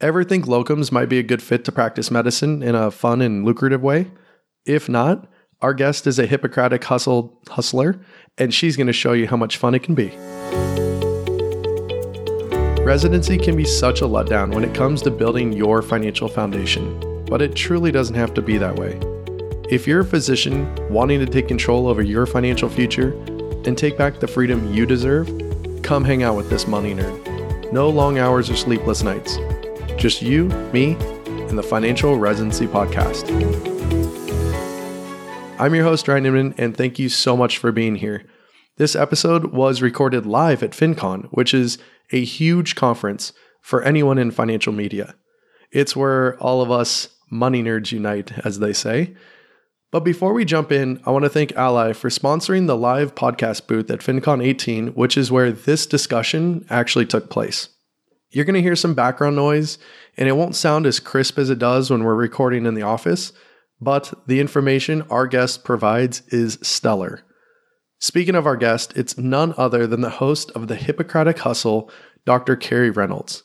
Ever think locums might be a good fit to practice medicine in a fun and lucrative way? If not, our guest is a Hippocratic hustle hustler, and she's going to show you how much fun it can be. Residency can be such a letdown when it comes to building your financial foundation, but it truly doesn't have to be that way. If you're a physician wanting to take control over your financial future and take back the freedom you deserve, come hang out with this money nerd. No long hours or sleepless nights. Just you, me, and the Financial Residency Podcast. I'm your host, Ryan Inman, and thank you so much for being here. This episode was recorded live at FinCon, which is a huge conference for anyone in financial media. It's where all of us money nerds unite, as they say. But before we jump in, I want to thank Ally for sponsoring the live podcast booth at FinCon 18, which is where this discussion actually took place. You're going to hear some background noise, and it won't sound as crisp as it does when we're recording in the office, but the information our guest provides is stellar. Speaking of our guest, it's none other than the host of the Hippocratic Hustle, Dr. Carrie Reynolds.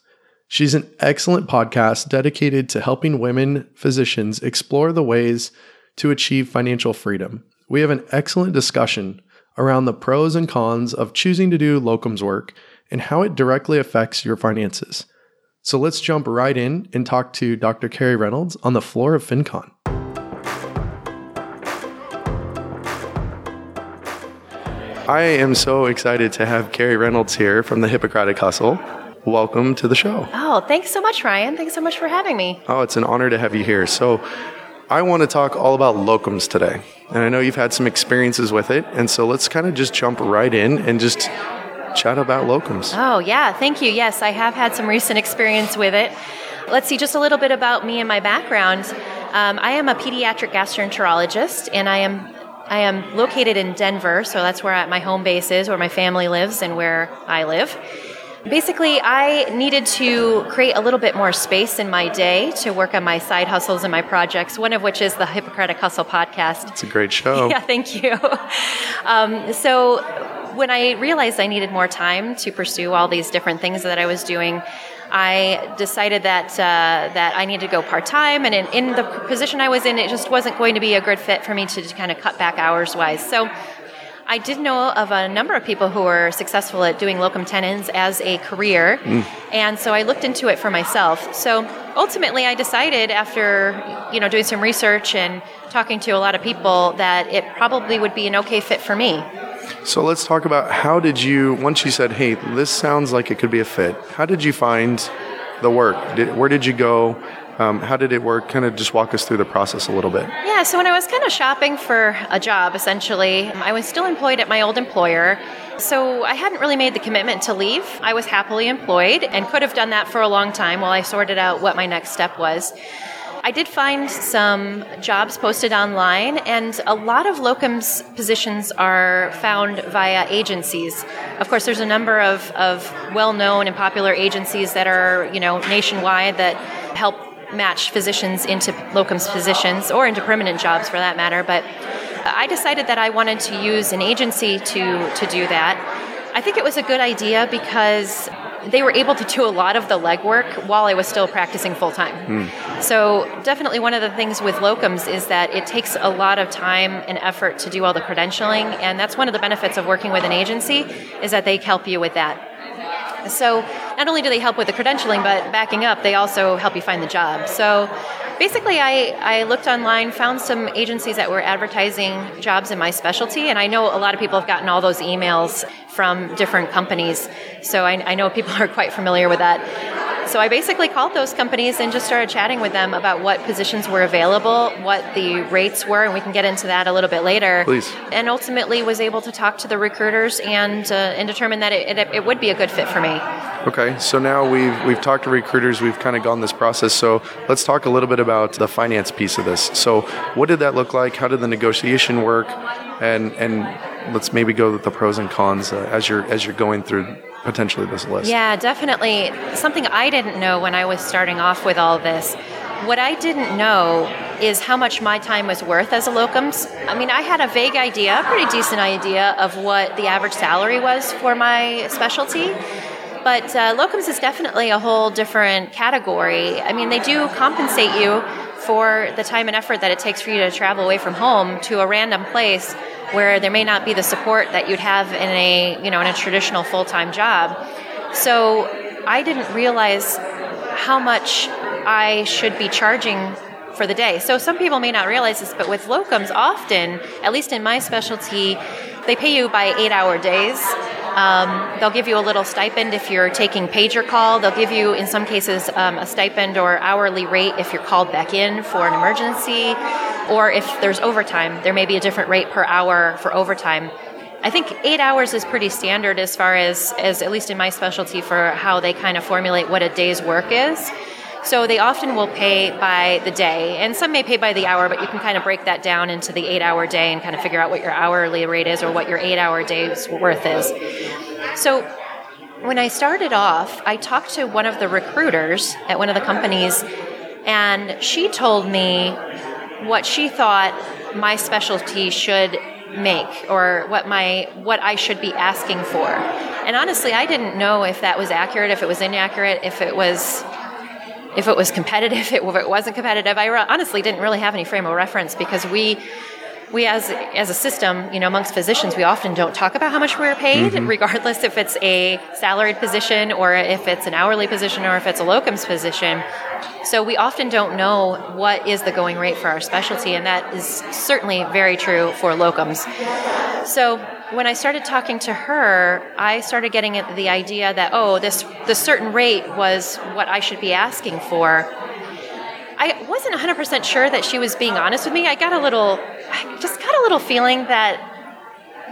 She's an excellent podcast dedicated to helping women physicians explore the ways to achieve financial freedom. We have an excellent discussion around the pros and cons of choosing to do locums work and how it directly affects your finances. So let's jump right in and talk to Dr. Carrie Reynolds on the floor of FinCon. I am so excited to have Carrie Reynolds here from the Hippocratic Hustle. Welcome to the show. Oh, thanks so much, Ryan. Thanks so much for having me. Oh, it's an honor to have you here. So, I want to talk all about locums today. And I know you've had some experiences with it. And so let's kind of just jump right in and just chat about locums. Oh, yeah. Thank you. Yes, I have had some recent experience with it. Let's see just a little bit about me and my background. Um, I am a pediatric gastroenterologist, and I am I am located in Denver, so that's where my home base is, where my family lives, and where I live. Basically, I needed to create a little bit more space in my day to work on my side hustles and my projects, one of which is the Hippocratic Hustle podcast. It's a great show. Yeah, thank you. Um, so, when I realized I needed more time to pursue all these different things that I was doing, I decided that uh, that I needed to go part time, and in, in, the position I was in, it just wasn't going to be a good fit for me to kind of cut back hours wise. So. I did know of a number of people who were successful at doing locum tenens as a career, mm. and so I looked into it for myself. So ultimately, I decided after you know doing some research and talking to a lot of people that it probably would be an okay fit for me. So let's talk about how did you once you said, "Hey, this sounds like it could be a fit." How did you find the work? Did, where did you go? Um, how did it work? Kind of just walk us through the process a little bit. Yeah, so when I was kind of shopping for a job, essentially, I was still employed at my old employer. So I hadn't really made the commitment to leave. I was happily employed and could have done that for a long time while I sorted out what my next step was. I did find some jobs posted online, and a lot of locums positions are found via agencies. Of course, there's a number of, of well known and popular agencies that are, you know, nationwide that help match physicians into locums positions or into permanent jobs for that matter. But I decided that I wanted to use an agency to, to do that. I think it was a good idea because they were able to do a lot of the legwork while I was still practicing full time. Mm. So, definitely one of the things with locums is that it takes a lot of time and effort to do all the credentialing, and that's one of the benefits of working with an agency is that they help you with that. So, not only do they help with the credentialing, but backing up, they also help you find the job. So, basically, I, I looked online, found some agencies that were advertising jobs in my specialty, and I know a lot of people have gotten all those emails from different companies. So, I, I know people are quite familiar with that. So I basically called those companies and just started chatting with them about what positions were available, what the rates were, and we can get into that a little bit later. Please. And ultimately was able to talk to the recruiters and uh, and determine that it, it, it would be a good fit for me. Okay, so now we've we've talked to recruiters, we've kind of gone this process. So let's talk a little bit about the finance piece of this. So what did that look like? How did the negotiation work? And and let's maybe go with the pros and cons uh, as you're as you're going through potentially this list. Yeah, definitely. Something I didn't know when I was starting off with all this. What I didn't know is how much my time was worth as a locums. I mean, I had a vague idea, a pretty decent idea of what the average salary was for my specialty. But uh, locums is definitely a whole different category. I mean, they do compensate you for the time and effort that it takes for you to travel away from home to a random place where there may not be the support that you'd have in a you know in a traditional full-time job. So I didn't realize how much I should be charging for the day. So some people may not realize this, but with locums, often, at least in my specialty, they pay you by eight hour days. Um, they'll give you a little stipend if you're taking pager call. They'll give you, in some cases, um, a stipend or hourly rate if you're called back in for an emergency, or if there's overtime. There may be a different rate per hour for overtime. I think eight hours is pretty standard as far as, as at least in my specialty, for how they kind of formulate what a day's work is. So they often will pay by the day, and some may pay by the hour, but you can kind of break that down into the eight hour day and kind of figure out what your hourly rate is or what your eight hour day's worth is. So when I started off, I talked to one of the recruiters at one of the companies, and she told me what she thought my specialty should make or what my what I should be asking for. And honestly, I didn't know if that was accurate, if it was inaccurate, if it was if it was competitive, if it wasn't competitive. I honestly didn't really have any frame of reference because we we as as a system, you know, amongst physicians, we often don't talk about how much we're paid, mm-hmm. regardless if it's a salaried position or if it's an hourly position or if it's a locums position. So we often don't know what is the going rate for our specialty, and that is certainly very true for locums. So when I started talking to her, I started getting the idea that oh, this this certain rate was what I should be asking for. I wasn't 100% sure that she was being honest with me. I got a little, I just got a little feeling that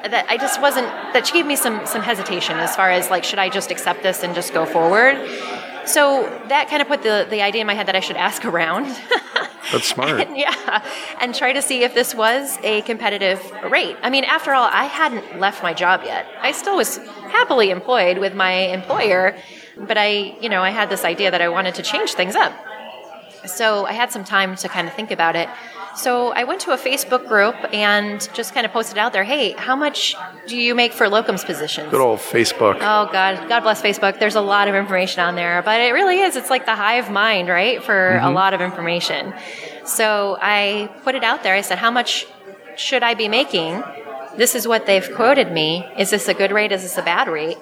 that I just wasn't that she gave me some some hesitation as far as like should I just accept this and just go forward. So that kind of put the the idea in my head that I should ask around. That's smart. and, yeah, and try to see if this was a competitive rate. I mean, after all, I hadn't left my job yet. I still was happily employed with my employer, but I, you know, I had this idea that I wanted to change things up. So I had some time to kind of think about it. So I went to a Facebook group and just kind of posted out there, "Hey, how much do you make for locums positions?" Good old Facebook. Oh God, God bless Facebook. There's a lot of information on there, but it really is. It's like the hive mind, right, for mm-hmm. a lot of information. So I put it out there. I said, "How much should I be making?" This is what they've quoted me. Is this a good rate? Is this a bad rate?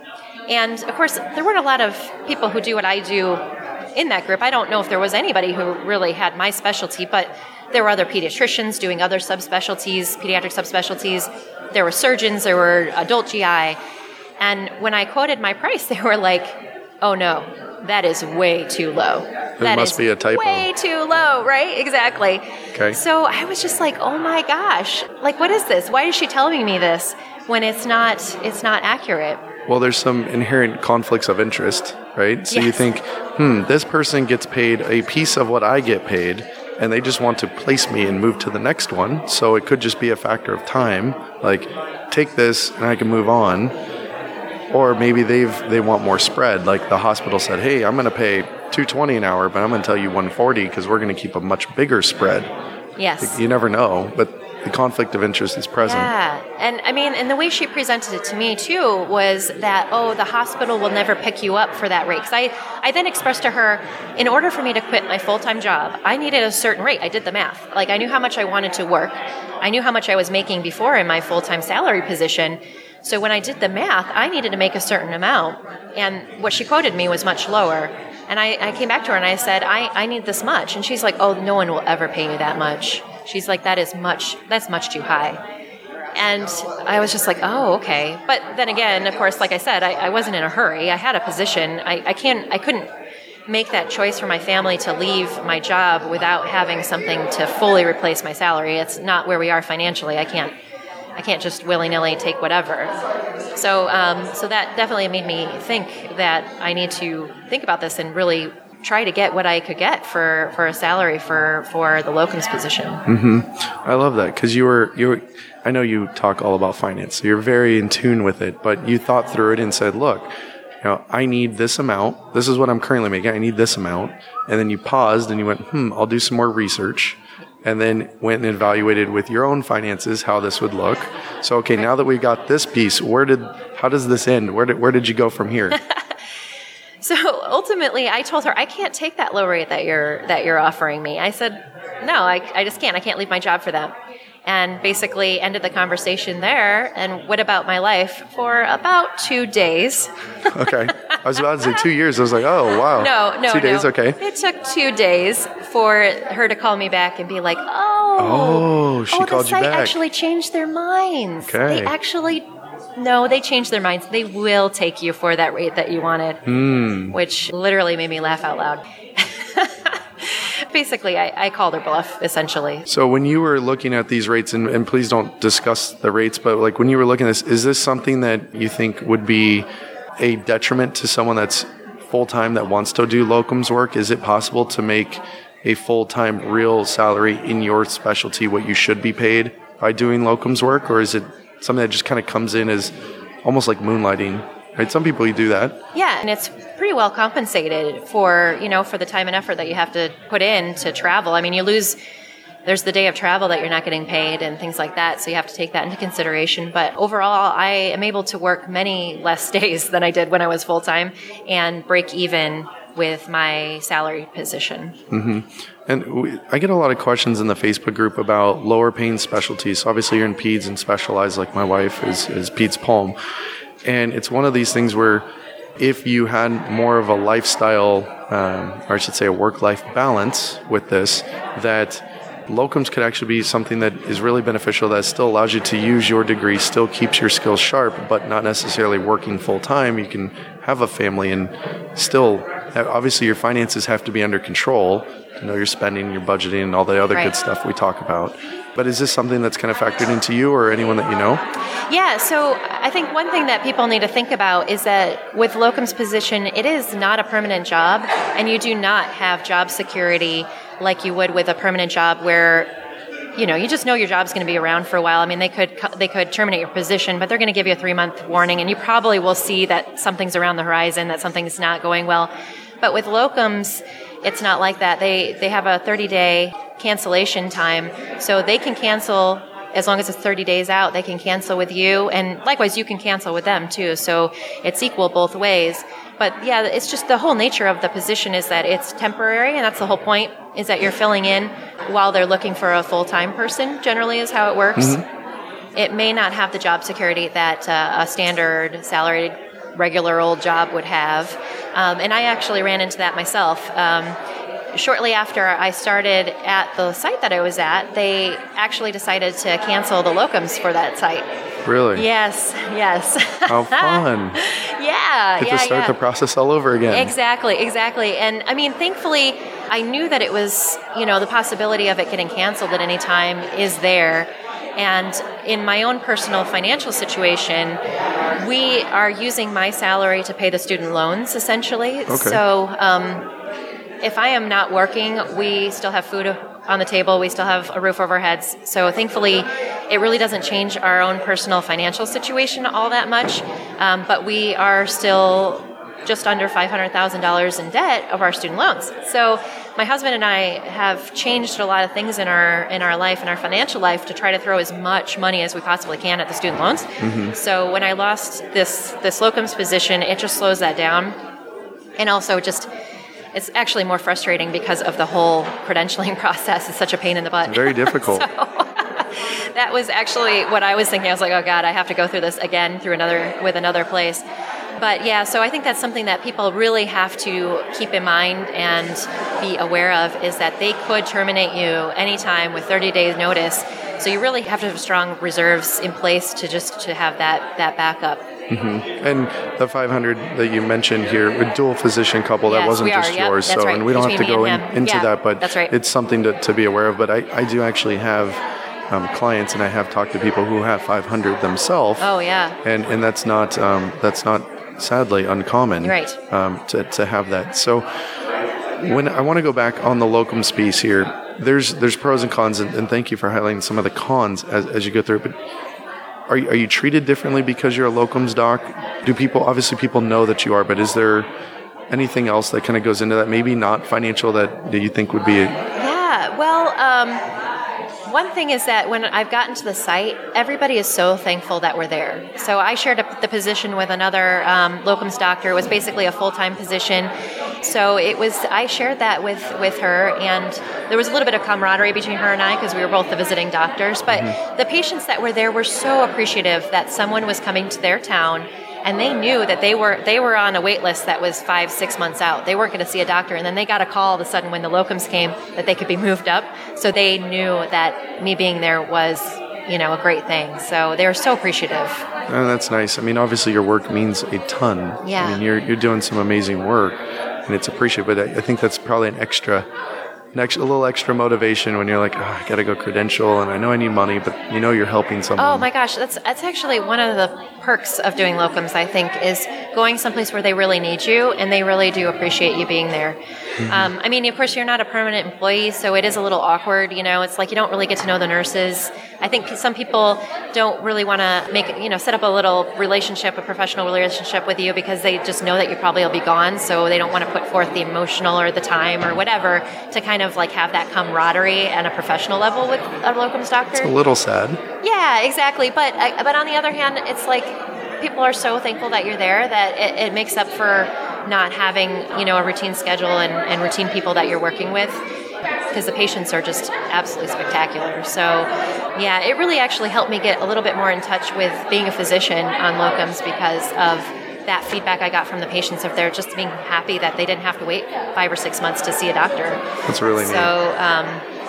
And of course, there weren't a lot of people who do what I do in that group. I don't know if there was anybody who really had my specialty, but there were other pediatricians doing other subspecialties, pediatric subspecialties. There were surgeons, there were adult GI. And when I quoted my price, they were like, oh no, that is way too low. It that must be a typo. Way too low, right? Exactly. Okay. So I was just like, oh my gosh, like what is this? Why is she telling me this when it's not it's not accurate? Well, there's some inherent conflicts of interest, right? So yes. you think, hmm, this person gets paid a piece of what I get paid, and they just want to place me and move to the next one. So it could just be a factor of time. Like, take this and I can move on. Or maybe they've they want more spread. Like the hospital said, "Hey, I'm going to pay 220 an hour, but I'm going to tell you 140 because we're going to keep a much bigger spread." Yes. You never know, but the conflict of interest is present. Yeah. And I mean, and the way she presented it to me too was that, oh, the hospital will never pick you up for that rate. Because I, I then expressed to her, in order for me to quit my full time job, I needed a certain rate. I did the math. Like, I knew how much I wanted to work, I knew how much I was making before in my full time salary position. So when I did the math, I needed to make a certain amount. And what she quoted me was much lower. And I, I came back to her and I said, I, I need this much. And she's like, oh, no one will ever pay you that much. She's like, that is much, that's much too high. And I was just like, oh, okay. But then again, of course, like I said, I, I wasn't in a hurry. I had a position. I, I can't, I couldn't make that choice for my family to leave my job without having something to fully replace my salary. It's not where we are financially. I can't, I can't just willy nilly take whatever. So, um, so that definitely made me think that I need to think about this and really try to get what I could get for, for a salary for, for the locums position. Mm-hmm. I love that because you were you. Were, I know you talk all about finance, so you're very in tune with it. But you thought through it and said, "Look, you know, I need this amount. This is what I'm currently making. I need this amount." And then you paused and you went, "Hmm, I'll do some more research." And then went and evaluated with your own finances how this would look. So, okay, now that we got this piece, where did how does this end? Where did where did you go from here? So ultimately, I told her I can't take that low rate that you're that you're offering me. I said, no, I, I just can't. I can't leave my job for that. And basically ended the conversation there and went about my life for about two days. okay. I was about to say two years. I was like, oh, wow. No, no. Two days, okay. It took two days for her to call me back and be like, oh, Oh, she oh, called the you site back. actually changed their minds. Okay. They actually, no, they changed their minds. They will take you for that rate that you wanted, Hmm. which literally made me laugh out loud. Basically, I, I called her bluff, essentially. So when you were looking at these rates, and, and please don't discuss the rates, but like when you were looking at this, is this something that you think would be a detriment to someone that's full time that wants to do locums work? Is it possible to make a full time real salary in your specialty what you should be paid by doing locums work, or is it something that just kind of comes in as almost like moonlighting? Right? Some people you do that. Yeah, and it's pretty well compensated for you know for the time and effort that you have to put in to travel. I mean, you lose. There's the day of travel that you're not getting paid and things like that, so you have to take that into consideration. But overall, I am able to work many less days than I did when I was full time and break even with my salary position. And we, I get a lot of questions in the Facebook group about lower paying specialties. So obviously, you're in peds and specialize, like my wife is, is peds pulm. And it's one of these things where if you had more of a lifestyle, um, or I should say a work life balance with this, that locums could actually be something that is really beneficial that still allows you to use your degree, still keeps your skills sharp, but not necessarily working full time. You can have a family and still, obviously, your finances have to be under control. You know, your spending, your budgeting, and all the other Right. good stuff we talk about. But is this something that's kind of factored into you or anyone that you know? Yeah, so I think one thing that people need to think about is that with locum's position, it is not a permanent job, and you do not have job security like you would with a permanent job where you know you just know your job's going to be around for a while. I mean, they could they could terminate your position, but they're going to give you a three month warning, and you probably will see that something's around the horizon, that something's not going well. But with locums, it's not like that. They they have a 30 day cancellation time, so they can cancel as long as it's 30 days out. They can cancel with you, and likewise, you can cancel with them too. So it's equal both ways. But yeah, it's just the whole nature of the position is that it's temporary, and that's the whole point. Is that you're filling in while they're looking for a full time person. Generally, is how it works. It may not have the job security that uh, a standard salaried regular old job would have. Um, and I actually ran into that myself. Um, shortly after I started at the site that I was at, they actually decided to cancel the locums for that site. Really? Yes, yes. How fun. yeah, Get yeah, to start yeah. the process all over again. Exactly, exactly. And I mean, thankfully, I knew that it was, you know, the possibility of it getting canceled at any time is there. And in my own personal financial situation, we are using my salary to pay the student loans essentially. So um, if I am not working, we still have food on the table, we still have a roof over our heads. So thankfully, it really doesn't change our own personal financial situation all that much. Um, but we are still just under $500,000 in debt of our student loans. So my husband and I have changed a lot of things in our in our life in our financial life to try to throw as much money as we possibly can at the student loans. Mm-hmm. So when I lost this this locums position, it just slows that down. And also just it's actually more frustrating because of the whole credentialing process. It's such a pain in the butt. Very difficult. that was actually what I was thinking. I was like, oh God, I have to go through this again through another with another place. But yeah, so I think that's something that people really have to keep in mind and be aware of is that they could terminate you anytime with 30 days notice. So you really have to have strong reserves in place to just to have that that backup. And the 500 that you mentioned here, a dual physician couple, that Yes, wasn't are. just Yep, yours. So, right. and we don't have to go in, into Yeah, that, but that's right. it's something to, to be aware of. But I, I do actually have um, clients, and I have talked to people who have 500 themselves. Oh yeah. and and that's not um, that's not sadly uncommon right. um, to, to have that. So when I want to go back on the locum piece here there's there's pros and cons and, and thank you for highlighting some of the cons as, as you go through it but are you, are you treated differently because you're a locums doc? Do people obviously people know that you are but is there anything else that kind of goes into that? Maybe not financial that, that you think would be a, Yeah, well, um, one thing is that when I've gotten to the site, everybody is so thankful that we're there. So I shared a, the position with another um, locums doctor. It was basically a full time position. So it was. I shared that with with her, and there was a little bit of camaraderie between her and I because we were both the visiting doctors. But mm-hmm. the patients that were there were so appreciative that someone was coming to their town and they knew that they were they were on a wait list that was five six months out. They weren't going to see a doctor. And then they got a call all of a sudden when the locums came that they could be moved up. So they knew that me being there was you know a great thing. So they were so appreciative. Oh, that's nice. I mean obviously your work means a ton. Yeah. i mean you're, you're doing some amazing work and it's appreciated but I, I think that's probably an extra next a little extra motivation when you're like, oh, I got to go credential, and I know I need money, but you know you're helping oh someone. Oh my gosh, that's that's actually one of the perks of doing locums. I think is going someplace where they really need you and they really do appreciate you being there. Mm-hmm. Um, I mean, of course, you're not a permanent employee, so it is a little awkward. You know, it's like you don't really get to know the nurses. I think some people don't really want to make you know set up a little relationship, a professional relationship with you because they just know that you probably will be gone, so they don't want to put forth the emotional or the time or whatever to kind of like have that camaraderie and a professional level with a locums doctor. It's a little sad. Yeah, exactly. But but on the other hand, it's like people are so thankful that you're there that it, it makes up for not having you know a routine schedule and, and routine people that you're working with because the patients are just absolutely spectacular. So, yeah, it really actually helped me get a little bit more in touch with being a physician on locums because of that feedback I got from the patients of their just being happy that they didn't have to wait five or six months to see a doctor. That's really so. Um,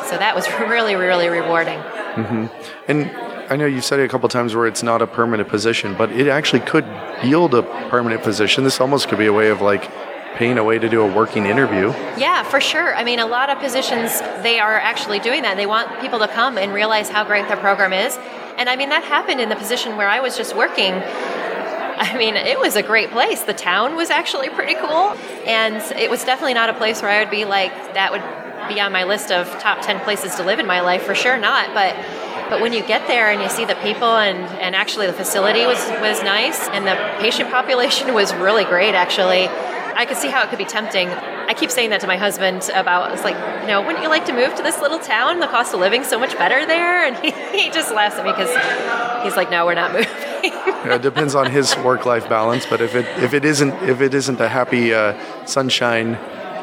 so that was really, really rewarding. Mm-hmm. And I know you've said it a couple times where it's not a permanent position, but it actually could yield a permanent position. This almost could be a way of like paying a way to do a working interview. Yeah, for sure. I mean, a lot of positions they are actually doing that. They want people to come and realize how great their program is. And I mean, that happened in the position where I was just working. I mean, it was a great place. The town was actually pretty cool, and it was definitely not a place where I would be like that would be on my list of top 10 places to live in my life for sure not but but when you get there and you see the people and, and actually the facility was, was nice and the patient population was really great actually, I could see how it could be tempting. I keep saying that to my husband about it's like, you know, wouldn't you like to move to this little town? The cost of living so much better there, and he, he just laughs at me because he's like, no, we're not moving. it depends on his work-life balance, but if it if it isn't if it isn't a happy uh, sunshine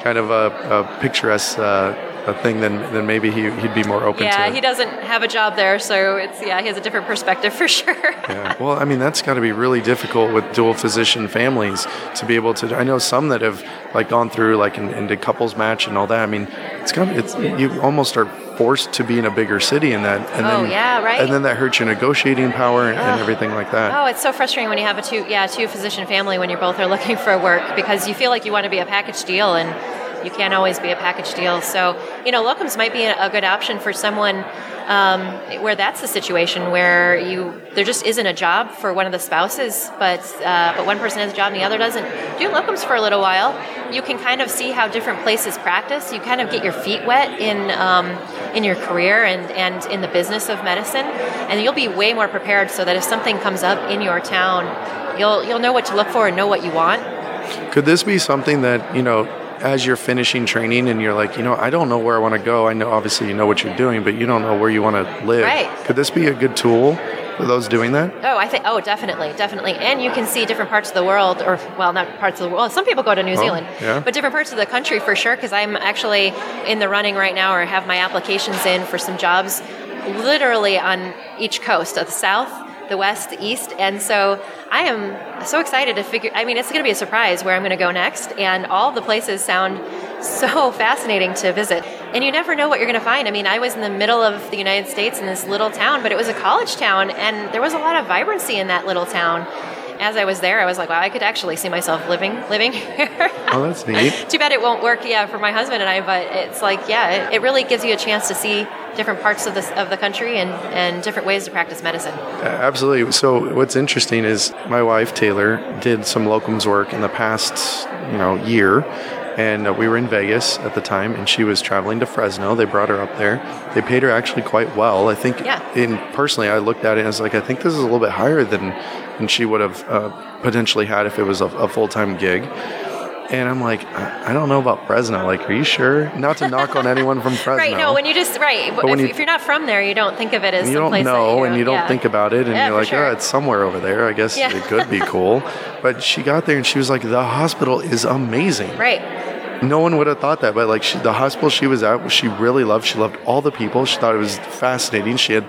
kind of a, a picturesque uh, a thing, then then maybe he he'd be more open. To Yeah, he doesn't have a job there, so it's yeah, he has a different perspective for sure. yeah, well, I mean that's got to be really difficult with dual physician families to be able to. I know some that have like gone through like in into couples match and all that. I mean, it's kind of it's you almost are forced to be in a bigger city and that and oh, then yeah, right. and then that hurts your negotiating power and, and, everything like that. Oh, it's so frustrating when you have a two yeah, two physician family when you both are looking for work because you feel like you want to be a package deal and you can't always be a package deal. So, you know, locums might be a good option for someone um, where that's the situation where you there just isn't a job for one of the spouses, but uh, but one person has a job and the other doesn't. Do locums for a little while. You can kind of see how different places practice. You kind of get your feet wet in um, in your career and and in the business of medicine, and you'll be way more prepared so that if something comes up in your town, you'll you'll know what to look for and know what you want. Could this be something that you know as you're finishing training and you're like, you know, I don't know where I want to go. I know obviously you know what you're doing, but you don't know where you want to live. Right. Could this be a good tool for those doing that? Oh, I think. Oh, definitely, definitely. And you can see different parts of the world, or well, not parts of the world. Some people go to New oh, Zealand, yeah. but different parts of the country for sure. Because I'm actually in the running right now, or have my applications in for some jobs, literally on each coast of the south the west, the east, and so I am so excited to figure. I mean, it's going to be a surprise where I'm going to go next, and all the places sound so fascinating to visit. And you never know what you're going to find. I mean, I was in the middle of the United States in this little town, but it was a college town, and there was a lot of vibrancy in that little town as I was there, I was like, wow, I could actually see myself living living here. oh, that's neat. Too bad it won't work, yeah, for my husband and I. But it's like, yeah, it, it, really gives you a chance to see different parts of the of the country and and different ways to practice medicine. Uh, absolutely. So what's interesting is my wife Taylor did some locums work in the past, you know, year and uh, we were in Vegas at the time, and she was traveling to Fresno. They brought her up there. They paid her actually quite well. I think. Yeah. In personally, I looked at it and I was like, I think this is a little bit higher than than she would have uh, potentially had if it was a, a full time gig. And I'm like, I, I don't know about Fresno. Like, are you sure? Not to knock on anyone from Fresno. Right. No, when you just right. But if, you- if you're not from there, you don't think of it as you don't know and you don't yeah. think about it and Yeah, you're like sure. oh it's somewhere over there i guess Yeah. it could be cool but she got there and she was like the hospital is amazing Right. no one would have thought that but like she, the hospital she was at she really loved she loved all the people she thought it was fascinating she had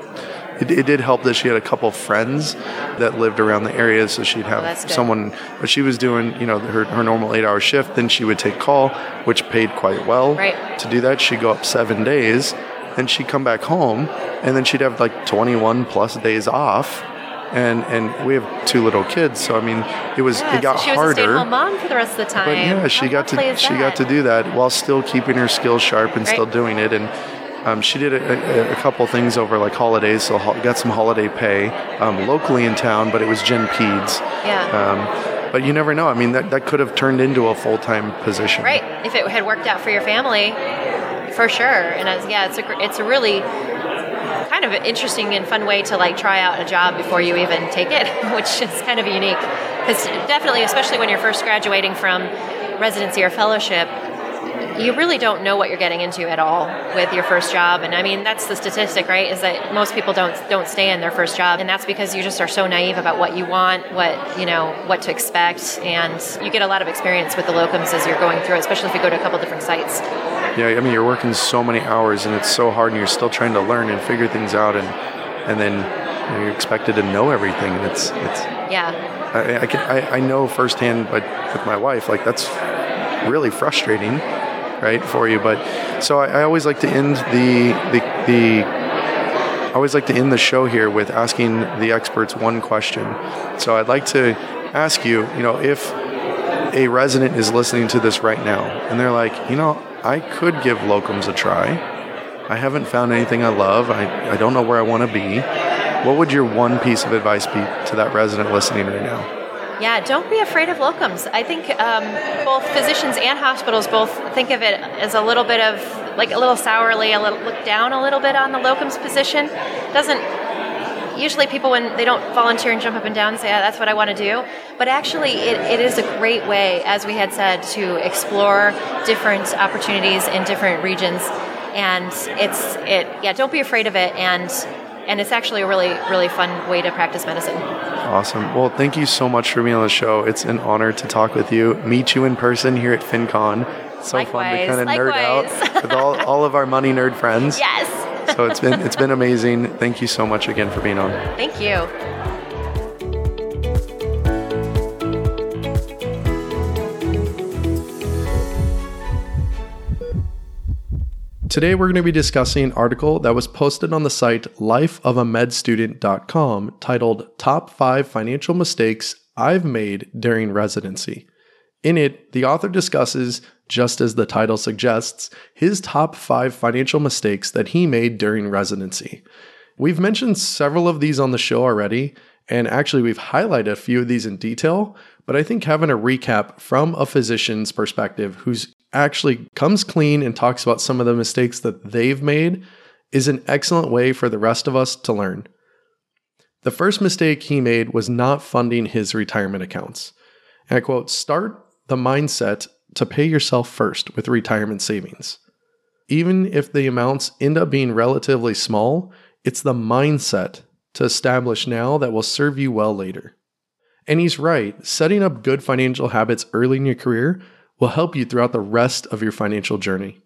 it, it did help that she had a couple friends that lived around the area so she'd oh, have Oh, someone but she was doing you know her, her normal eight hour shift then she would take call which paid quite well Right. to do that she'd go up seven days then she'd come back home and then she'd have like 21 plus days off and and we have two little kids so i mean it was Yeah, it got so she was a harder stay-at-home mom for the rest of the time. but yeah, she How got to she got to do that while still keeping her skills sharp and still doing it. And um, she did a, a, a couple things over like holidays, so ho- got some holiday pay um, locally in town. But it was Gen Peds. Yeah. Um, but you never know. I mean, that, that could have turned into a full time position. Right. If it had worked out for your family, for sure. And as, yeah, it's a it's a really kind of interesting and fun way to like try out a job before you even take it, which is kind of unique. Because definitely, especially when you're first graduating from residency or fellowship, you really don't know what you're getting into at all with your first job. And i mean that's the statistic right is that most people don't don't stay in their first job. And that's because you just are so naive about what you want what you know what to expect. And you get a lot of experience with the locums as you're going through it especially if you go to a couple different sites. Yeah, I mean, you're working so many hours, and it's so hard, and you're still trying to learn and figure things out, and and then you're expected to know everything, and it's it's. yeah. I, I, can, I, I know firsthand, but with my wife, like that's really frustrating, right, for you. But so I, I always like to end the the the. I always like to end the show here with asking the experts one question. So I'd like to ask you, you know, if a resident is listening to this right now and they're like, you know, I could give locums a try. I haven't found anything I love. I, I don't know where I want to be. What would your one piece of advice be to that resident listening right now? Yeah, don't be afraid of locums. I think um, both physicians and hospitals both think of it as a little bit of like a little sourly, a little look down a little bit on the locums position. Doesn't usually people when they don't volunteer and jump up and down and say "Ah, that's what I want to do, but actually it, it is a great way, as we had said, to explore different opportunities in different regions, and it's it yeah don't be afraid of it and. And it's actually a really, really fun way to practice medicine. Awesome. Well, thank you so much for being on the show. It's an honor to talk with you, meet you in person here at FinCon. It's so fun to kind of nerd out with all, all of our money nerd friends. Yes. So it's been it's been amazing. Thank you so much again for being on. Thank you. Today, we're going to be discussing an article that was posted on the site lifeofamedstudent.com titled Top 5 Financial Mistakes I've Made During Residency. In it, the author discusses, just as the title suggests, his top five financial mistakes that he made during residency. We've mentioned several of these on the show already, and actually, we've highlighted a few of these in detail, but I think having a recap from a physician's perspective who's actually comes clean and talks about some of the mistakes that they've made is an excellent way for the rest of us to learn. The first mistake he made was not funding his retirement accounts. And I quote, start the mindset to pay yourself first with retirement savings. Even if the amounts end up being relatively small, it's the mindset to establish now that will serve you well later. And he's right, setting up good financial habits early in your career will help you throughout the rest of your financial journey.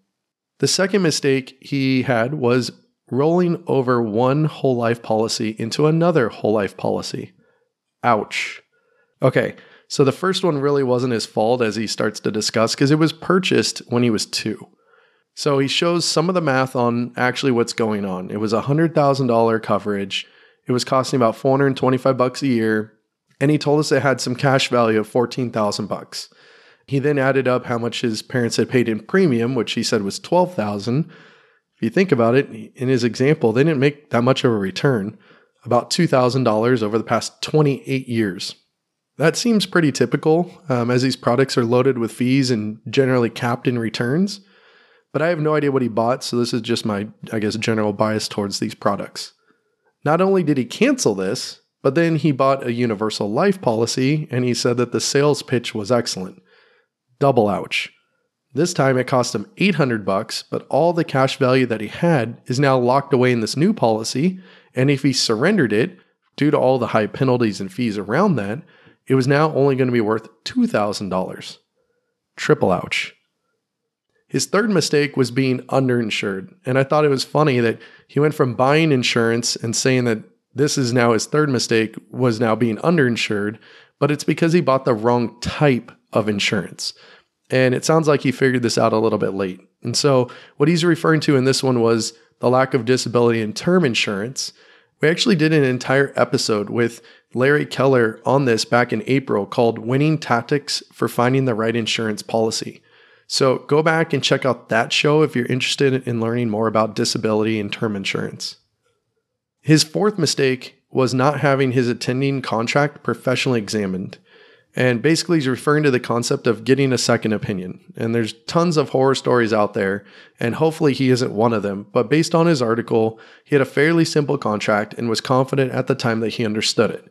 The second mistake he had was rolling over one whole life policy into another whole life policy. Ouch. Okay, so the first one really wasn't his fault as he starts to discuss because it was purchased when he was two. So he shows some of the math on actually what's going on. It was a $100,000 coverage. It was costing about 425 bucks a year, and he told us it had some cash value of 14,000 bucks. He then added up how much his parents had paid in premium, which he said was 12,000. If you think about it, in his example, they didn't make that much of a return, about $2,000 over the past 28 years. That seems pretty typical, um, as these products are loaded with fees and generally capped in returns. But I have no idea what he bought, so this is just my, I guess, general bias towards these products. Not only did he cancel this, but then he bought a universal life policy and he said that the sales pitch was excellent. Double ouch. This time it cost him 800 bucks, but all the cash value that he had is now locked away in this new policy, and if he surrendered it, due to all the high penalties and fees around that, it was now only going to be worth $2,000. Triple ouch. His third mistake was being underinsured, and I thought it was funny that he went from buying insurance and saying that this is now his third mistake was now being underinsured, but it's because he bought the wrong type of insurance. And it sounds like he figured this out a little bit late. And so, what he's referring to in this one was the lack of disability and term insurance. We actually did an entire episode with Larry Keller on this back in April called Winning Tactics for Finding the Right Insurance Policy. So, go back and check out that show if you're interested in learning more about disability and term insurance. His fourth mistake was not having his attending contract professionally examined. And basically, he's referring to the concept of getting a second opinion. And there's tons of horror stories out there, and hopefully, he isn't one of them. But based on his article, he had a fairly simple contract and was confident at the time that he understood it.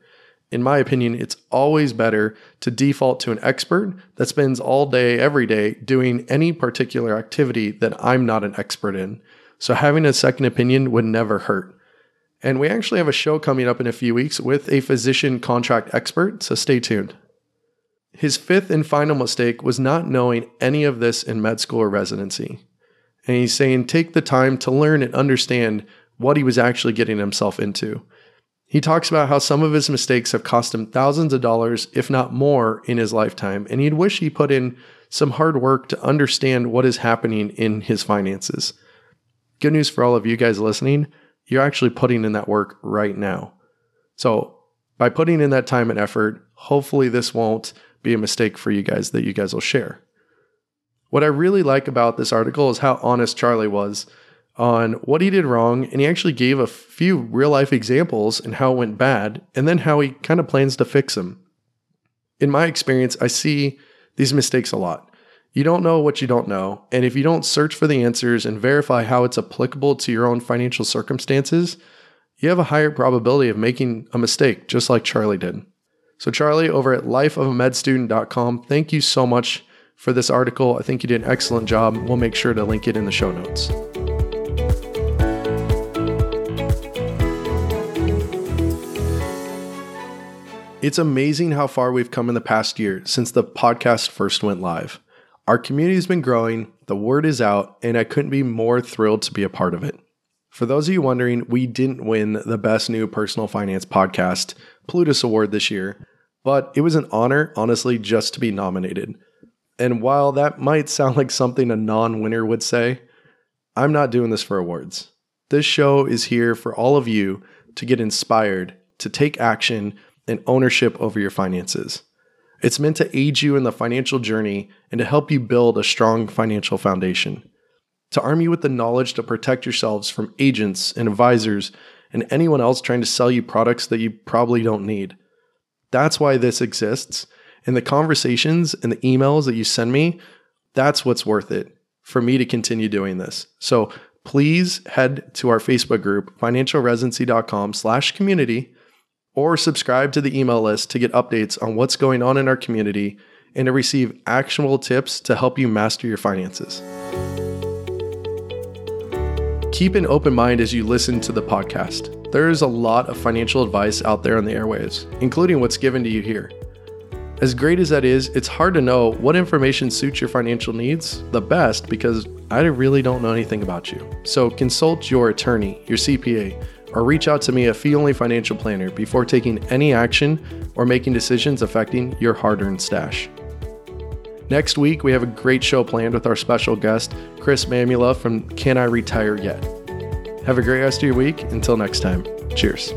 In my opinion, it's always better to default to an expert that spends all day, every day, doing any particular activity that I'm not an expert in. So, having a second opinion would never hurt. And we actually have a show coming up in a few weeks with a physician contract expert, so stay tuned. His fifth and final mistake was not knowing any of this in med school or residency. And he's saying take the time to learn and understand what he was actually getting himself into. He talks about how some of his mistakes have cost him thousands of dollars, if not more, in his lifetime, and he'd wish he put in some hard work to understand what is happening in his finances. Good news for all of you guys listening you're actually putting in that work right now. So, by putting in that time and effort, hopefully this won't be a mistake for you guys that you guys will share. What I really like about this article is how honest Charlie was on what he did wrong, and he actually gave a few real life examples and how it went bad, and then how he kind of plans to fix them. In my experience, I see these mistakes a lot. You don't know what you don't know, and if you don't search for the answers and verify how it's applicable to your own financial circumstances, you have a higher probability of making a mistake, just like Charlie did. So, Charlie, over at lifeofamedstudent.com, thank you so much for this article. I think you did an excellent job. We'll make sure to link it in the show notes. It's amazing how far we've come in the past year since the podcast first went live. Our community has been growing, the word is out, and I couldn't be more thrilled to be a part of it. For those of you wondering, we didn't win the Best New Personal Finance Podcast Plutus Award this year, but it was an honor, honestly, just to be nominated. And while that might sound like something a non winner would say, I'm not doing this for awards. This show is here for all of you to get inspired, to take action, and ownership over your finances. It's meant to aid you in the financial journey and to help you build a strong financial foundation. To arm you with the knowledge to protect yourselves from agents and advisors and anyone else trying to sell you products that you probably don't need. That's why this exists. And the conversations and the emails that you send me, that's what's worth it for me to continue doing this. So please head to our Facebook group, financialresidency.com slash community, or subscribe to the email list to get updates on what's going on in our community and to receive actionable tips to help you master your finances. Keep an open mind as you listen to the podcast. There is a lot of financial advice out there on the airwaves, including what's given to you here. As great as that is, it's hard to know what information suits your financial needs the best because I really don't know anything about you. So consult your attorney, your CPA, or reach out to me, a fee only financial planner, before taking any action or making decisions affecting your hard earned stash. Next week, we have a great show planned with our special guest, Chris Mamula from Can I Retire Yet? Have a great rest of your week. Until next time, cheers.